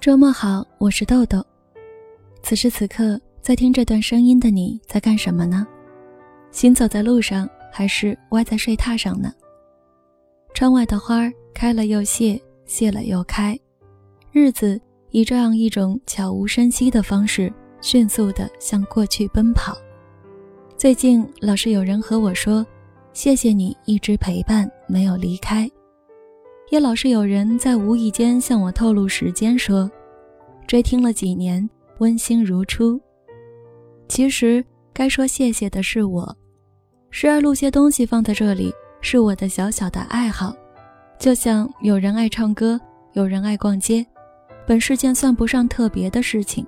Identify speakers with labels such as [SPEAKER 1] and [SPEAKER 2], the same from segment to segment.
[SPEAKER 1] 周末好，我是豆豆。此时此刻，在听这段声音的你在干什么呢？行走在路上，还是歪在睡榻上呢？窗外的花开了又谢，谢了又开，日子以这样一种悄无声息的方式，迅速地向过去奔跑。最近老是有人和我说：“谢谢你一直陪伴，没有离开。”也老是有人在无意间向我透露时间，说追听了几年，温馨如初。其实该说谢谢的是我，时而录些东西放在这里，是我的小小的爱好。就像有人爱唱歌，有人爱逛街，本是件算不上特别的事情。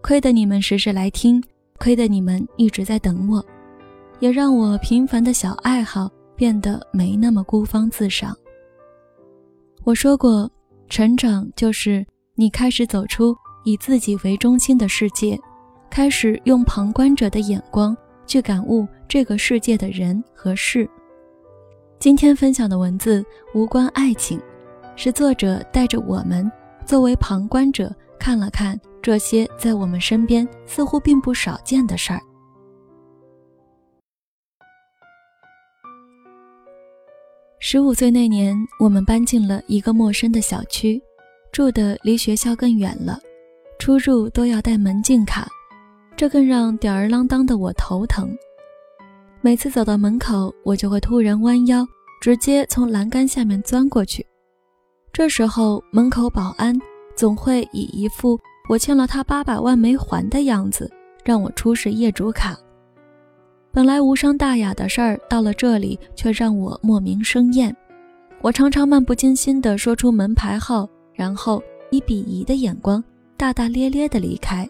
[SPEAKER 1] 亏得你们时时来听，亏得你们一直在等我，也让我平凡的小爱好变得没那么孤芳自赏。我说过，成长就是你开始走出以自己为中心的世界，开始用旁观者的眼光去感悟这个世界的人和事。今天分享的文字无关爱情，是作者带着我们作为旁观者看了看这些在我们身边似乎并不少见的事儿。十五岁那年，我们搬进了一个陌生的小区，住的离学校更远了，出入都要带门禁卡，这更让吊儿郎当的我头疼。每次走到门口，我就会突然弯腰，直接从栏杆下面钻过去。这时候，门口保安总会以一副我欠了他八百万没还的样子，让我出示业主卡。本来无伤大雅的事儿，到了这里却让我莫名生厌。我常常漫不经心地说出门牌号，然后以鄙夷的眼光大大咧咧地离开。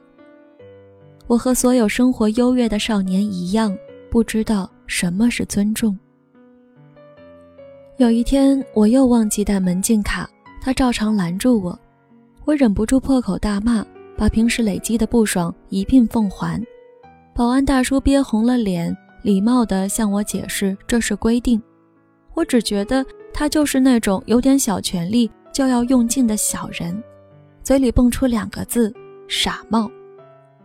[SPEAKER 1] 我和所有生活优越的少年一样，不知道什么是尊重。有一天，我又忘记带门禁卡，他照常拦住我，我忍不住破口大骂，把平时累积的不爽一并奉还。保安大叔憋红了脸，礼貌地向我解释这是规定。我只觉得他就是那种有点小权力就要用尽的小人，嘴里蹦出两个字“傻帽”，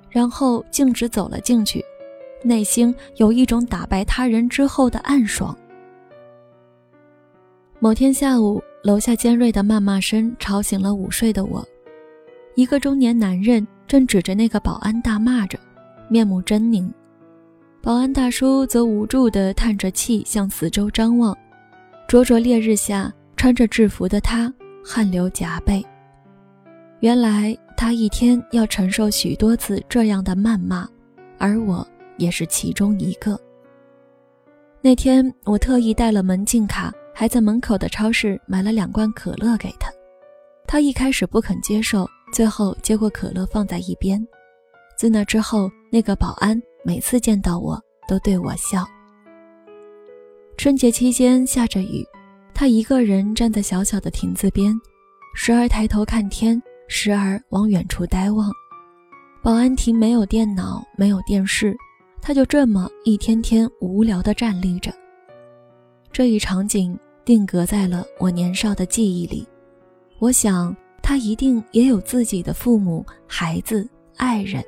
[SPEAKER 1] 然后径直走了进去，内心有一种打败他人之后的暗爽。某天下午，楼下尖锐的谩骂声吵醒了午睡的我，一个中年男人正指着那个保安大骂着。面目狰狞，保安大叔则无助地叹着气向四周张望。灼灼烈日下，穿着制服的他汗流浃背。原来他一天要承受许多次这样的谩骂，而我也是其中一个。那天我特意带了门禁卡，还在门口的超市买了两罐可乐给他。他一开始不肯接受，最后接过可乐放在一边。自那之后，那个保安每次见到我都对我笑。春节期间下着雨，他一个人站在小小的亭子边，时而抬头看天，时而往远处呆望。保安亭没有电脑，没有电视，他就这么一天天无聊地站立着。这一场景定格在了我年少的记忆里。我想，他一定也有自己的父母、孩子、爱人。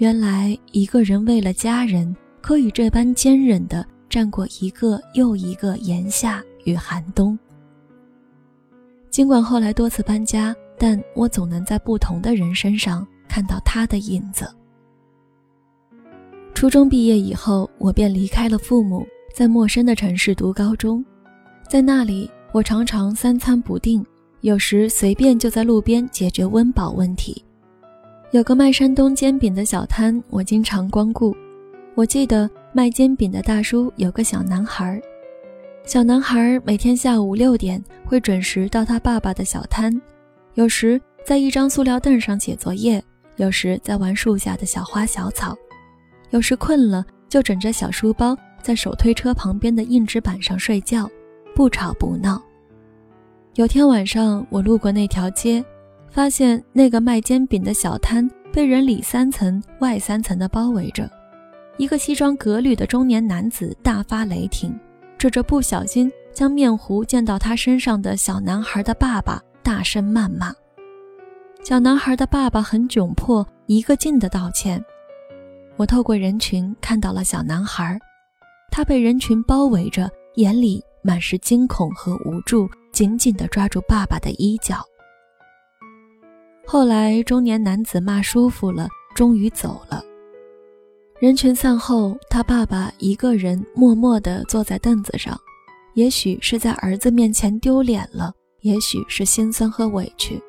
[SPEAKER 1] 原来一个人为了家人，可以这般坚韧地站过一个又一个炎夏与寒冬。尽管后来多次搬家，但我总能在不同的人身上看到他的影子。初中毕业以后，我便离开了父母，在陌生的城市读高中。在那里，我常常三餐不定，有时随便就在路边解决温饱问题。有个卖山东煎饼的小摊，我经常光顾。我记得卖煎饼的大叔有个小男孩，小男孩每天下午六点会准时到他爸爸的小摊，有时在一张塑料凳上写作业，有时在玩树下的小花小草，有时困了就枕着小书包在手推车旁边的硬纸板上睡觉，不吵不闹。有天晚上，我路过那条街。发现那个卖煎饼的小摊被人里三层外三层的包围着，一个西装革履的中年男子大发雷霆，指着不小心将面糊溅到他身上的小男孩的爸爸大声谩骂。小男孩的爸爸很窘迫，一个劲的道歉。我透过人群看到了小男孩，他被人群包围着，眼里满是惊恐和无助，紧紧地抓住爸爸的衣角。后来，中年男子骂舒服了，终于走了。人群散后，他爸爸一个人默默地坐在凳子上，也许是在儿子面前丢脸了，也许是心酸和委屈。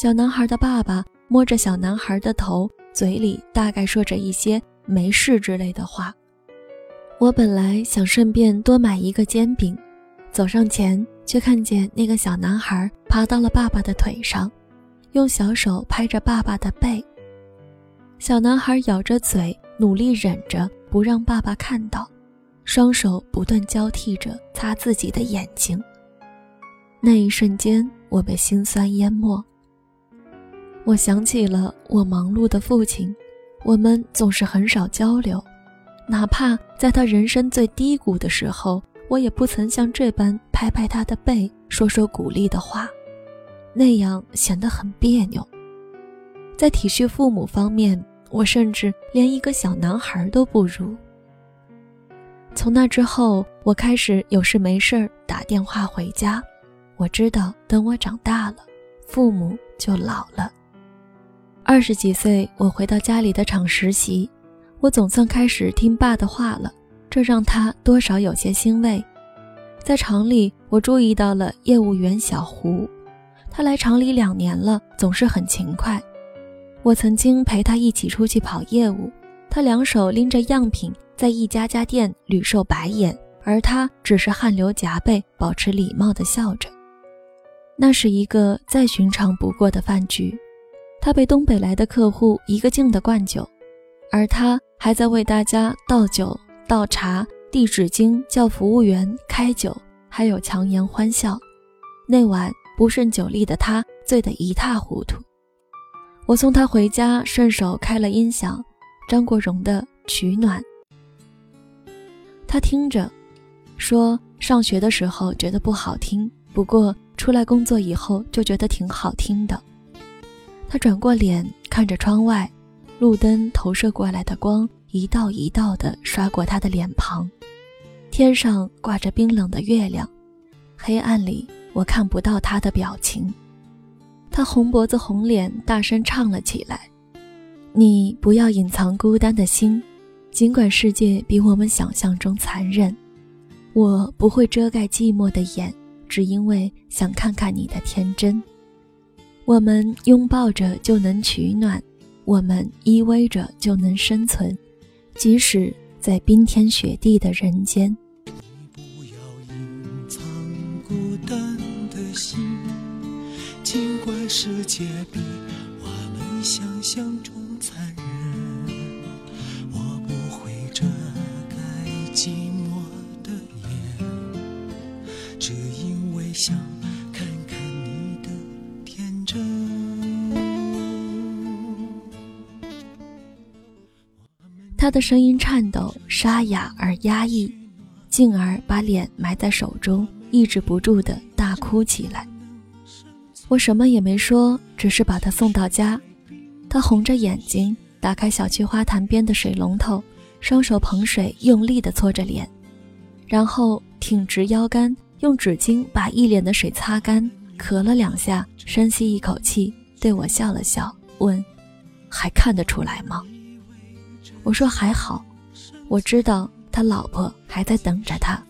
[SPEAKER 1] 小男孩的爸爸摸着小男孩的头，嘴里大概说着一些“没事”之类的话。我本来想顺便多买一个煎饼，走上前，却看见那个小男孩爬到了爸爸的腿上，用小手拍着爸爸的背。小男孩咬着嘴，努力忍着不让爸爸看到，双手不断交替着擦自己的眼睛。那一瞬间，我被心酸淹没。我想起了我忙碌的父亲，我们总是很少交流，哪怕在他人生最低谷的时候，我也不曾像这般拍拍他的背，说说鼓励的话，那样显得很别扭。在体恤父母方面，我甚至连一个小男孩都不如。从那之后，我开始有事没事打电话回家，我知道等我长大了，父母就老了。二十几岁，我回到家里的厂实习，我总算开始听爸的话了，这让他多少有些欣慰。在厂里，我注意到了业务员小胡，他来厂里两年了，总是很勤快。我曾经陪他一起出去跑业务，他两手拎着样品，在一家家店屡受白眼，而他只是汗流浃背，保持礼貌地笑着。那是一个再寻常不过的饭局。他被东北来的客户一个劲的灌酒，而他还在为大家倒酒、倒茶、递纸巾、叫服务员开酒，还有强颜欢笑。那晚不胜酒力的他醉得一塌糊涂。我送他回家，顺手开了音响，张国荣的《取暖》。他听着，说上学的时候觉得不好听，不过出来工作以后就觉得挺好听的。他转过脸，看着窗外，路灯投射过来的光一道一道的刷过他的脸庞。天上挂着冰冷的月亮，黑暗里我看不到他的表情。他红脖子红脸，大声唱了起来：“你不要隐藏孤单的心，尽管世界比我们想象中残忍，我不会遮盖寂寞的眼，只因为想看看你的天真。”我们拥抱着就能取暖，我们依偎着就能生存，即使在冰天雪地的人间。
[SPEAKER 2] 尽管世界比我们想象中残忍，我不会遮盖寂寞的眼，只因为想看看你的天真。
[SPEAKER 1] 他的声音颤抖、沙哑而压抑，进而把脸埋在手中，抑制不住的大哭起来。我什么也没说，只是把他送到家。他红着眼睛，打开小区花坛边的水龙头，双手捧水，用力地搓着脸，然后挺直腰杆，用纸巾把一脸的水擦干，咳了两下，深吸一口气，对我笑了笑，问：“还看得出来吗？”我说还好，我知道他老婆还在等着他。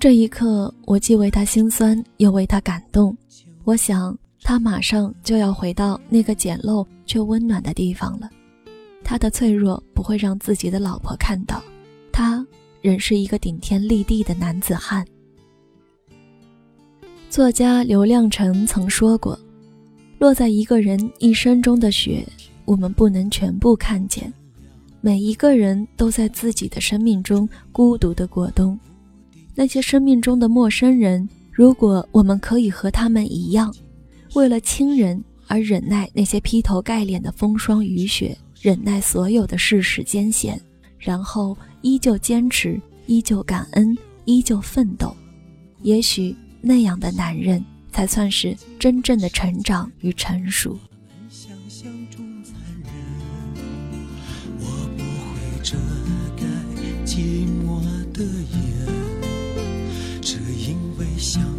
[SPEAKER 1] 这一刻，我既为他心酸，又为他感动。我想，他马上就要回到那个简陋却温暖的地方了。他的脆弱不会让自己的老婆看到，他仍是一个顶天立地的男子汉。作家刘亮程曾说过：“落在一个人一生中的雪，我们不能全部看见。”每一个人都在自己的生命中孤独的过冬。那些生命中的陌生人，如果我们可以和他们一样，为了亲人而忍耐那些劈头盖脸的风霜雨雪，忍耐所有的世事艰险，然后依旧坚持，依旧感恩，依旧奋斗，也许那样的男人才。算是真正的成长与成熟。
[SPEAKER 2] 想象中残忍，我不会遮盖寂寞的夜。想